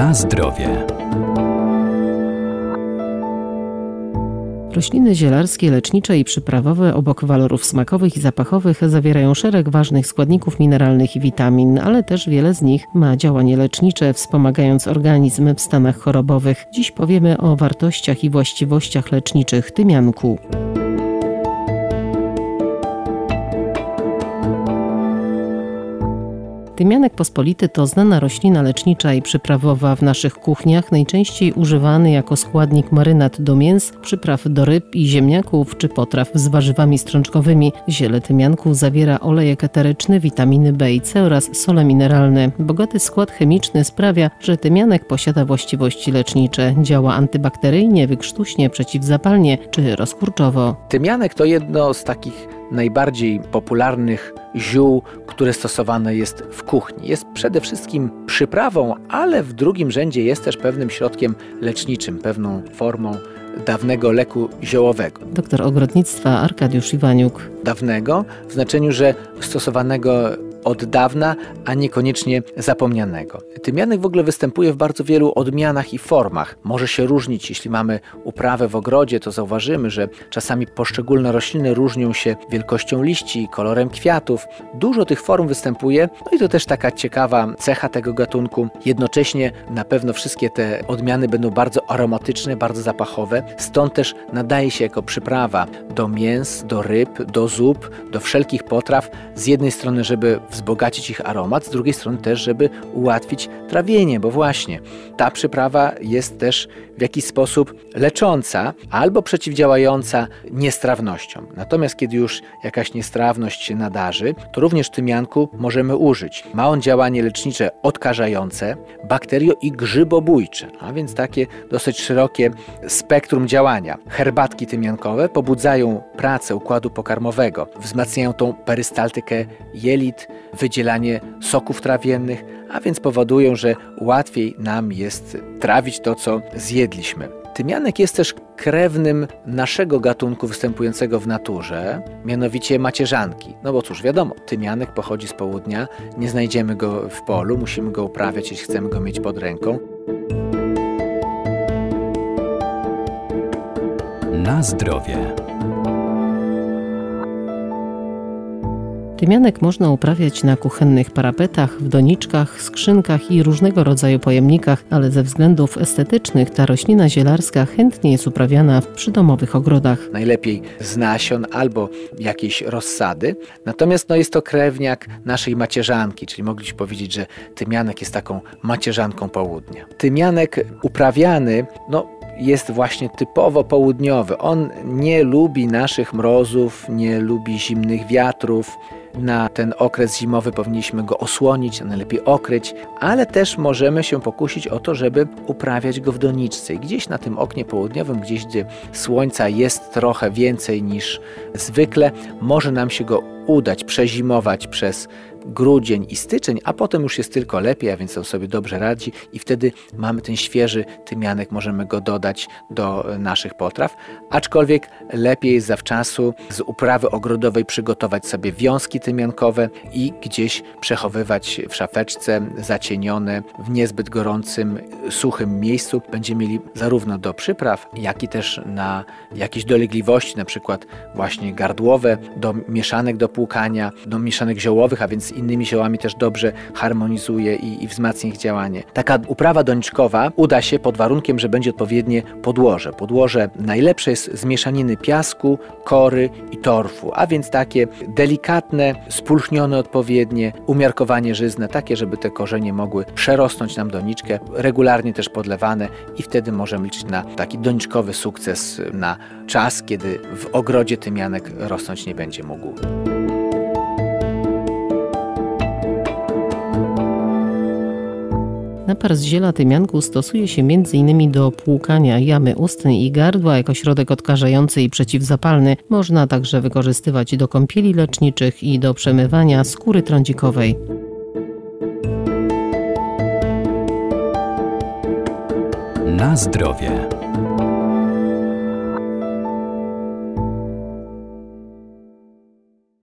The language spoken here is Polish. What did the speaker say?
Na zdrowie. Rośliny zielarskie, lecznicze i przyprawowe obok walorów smakowych i zapachowych zawierają szereg ważnych składników mineralnych i witamin, ale też wiele z nich ma działanie lecznicze, wspomagając organizm w stanach chorobowych. Dziś powiemy o wartościach i właściwościach leczniczych tymianku. Tymianek pospolity to znana roślina lecznicza i przyprawowa w naszych kuchniach, najczęściej używany jako składnik marynat do mięs, przypraw do ryb i ziemniaków czy potraw z warzywami strączkowymi. Ziele tymianku zawiera olejek eteryczny, witaminy B i C oraz sole mineralne. Bogaty skład chemiczny sprawia, że tymianek posiada właściwości lecznicze. Działa antybakteryjnie, wykrztuśnie, przeciwzapalnie czy rozkurczowo. Tymianek to jedno z takich najbardziej popularnych ziół, które stosowane jest w kuchni. Jest przede wszystkim przyprawą, ale w drugim rzędzie jest też pewnym środkiem leczniczym, pewną formą dawnego leku ziołowego. Doktor ogrodnictwa Arkadiusz Iwaniuk. Dawnego w znaczeniu, że stosowanego od dawna, a niekoniecznie zapomnianego. Tymianek w ogóle występuje w bardzo wielu odmianach i formach. Może się różnić, jeśli mamy uprawę w ogrodzie, to zauważymy, że czasami poszczególne rośliny różnią się wielkością liści, kolorem kwiatów. Dużo tych form występuje, no i to też taka ciekawa cecha tego gatunku. Jednocześnie na pewno wszystkie te odmiany będą bardzo aromatyczne, bardzo zapachowe, stąd też nadaje się jako przyprawa do mięs, do ryb, do zup, do wszelkich potraw. Z jednej strony, żeby wzbogacić ich aromat, z drugiej strony też, żeby ułatwić trawienie, bo właśnie ta przyprawa jest też w jakiś sposób lecząca albo przeciwdziałająca niestrawnościom. Natomiast kiedy już jakaś niestrawność się nadarzy, to również tymianku możemy użyć. Ma on działanie lecznicze odkażające, bakterio i grzybobójcze, a więc takie dosyć szerokie spektrum działania. Herbatki tymiankowe pobudzają pracę układu pokarmowego, wzmacniają tą perystaltykę jelit, wydzielanie soków trawiennych, a więc powodują, że łatwiej nam jest trawić to, co zjedliśmy. Tymianek jest też krewnym naszego gatunku występującego w naturze, mianowicie macierzanki. No bo cóż, wiadomo, tymianek pochodzi z południa, nie znajdziemy go w polu, musimy go uprawiać, jeśli chcemy go mieć pod ręką. Na zdrowie. Tymianek można uprawiać na kuchennych parapetach, w doniczkach, skrzynkach i różnego rodzaju pojemnikach, ale ze względów estetycznych ta roślina zielarska chętnie jest uprawiana w przydomowych ogrodach. Najlepiej z nasion albo jakiejś rozsady. Natomiast no, jest to krewniak naszej macierzanki, czyli mogliśmy powiedzieć, że tymianek jest taką macierzanką południa. Tymianek uprawiany, no jest właśnie typowo południowy. On nie lubi naszych mrozów, nie lubi zimnych wiatrów. Na ten okres zimowy powinniśmy go osłonić, najlepiej okryć, ale też możemy się pokusić o to, żeby uprawiać go w doniczce. I gdzieś na tym oknie południowym, gdzieś gdzie słońca jest trochę więcej niż zwykle, może nam się go udać przezimować przez grudzień i styczeń, a potem już jest tylko lepiej, a więc on sobie dobrze radzi i wtedy mamy ten świeży tymianek, możemy go dodać do naszych potraw, aczkolwiek lepiej jest zawczasu z uprawy ogrodowej przygotować sobie wiązki tymiankowe i gdzieś przechowywać w szafeczce zacienione w niezbyt gorącym, suchym miejscu. Będziemy mieli zarówno do przypraw, jak i też na jakieś dolegliwości, na przykład właśnie gardłowe, do mieszanek do płukania, do mieszanek ziołowych, a więc z innymi ziołami też dobrze harmonizuje i, i wzmacnia ich działanie. Taka uprawa doniczkowa uda się pod warunkiem, że będzie odpowiednie podłoże. Podłoże najlepsze jest z mieszaniny piasku, kory i torfu, a więc takie delikatne, spulchnione odpowiednie, umiarkowanie żyzne, takie, żeby te korzenie mogły przerosnąć nam doniczkę, regularnie też podlewane i wtedy możemy liczyć na taki doniczkowy sukces na czas, kiedy w ogrodzie tymianek rosnąć nie będzie mógł. Napar z ziela tymianku stosuje się m.in. do płukania jamy ustnej i gardła jako środek odkażający i przeciwzapalny. Można także wykorzystywać do kąpieli leczniczych i do przemywania skóry trądzikowej. Na zdrowie.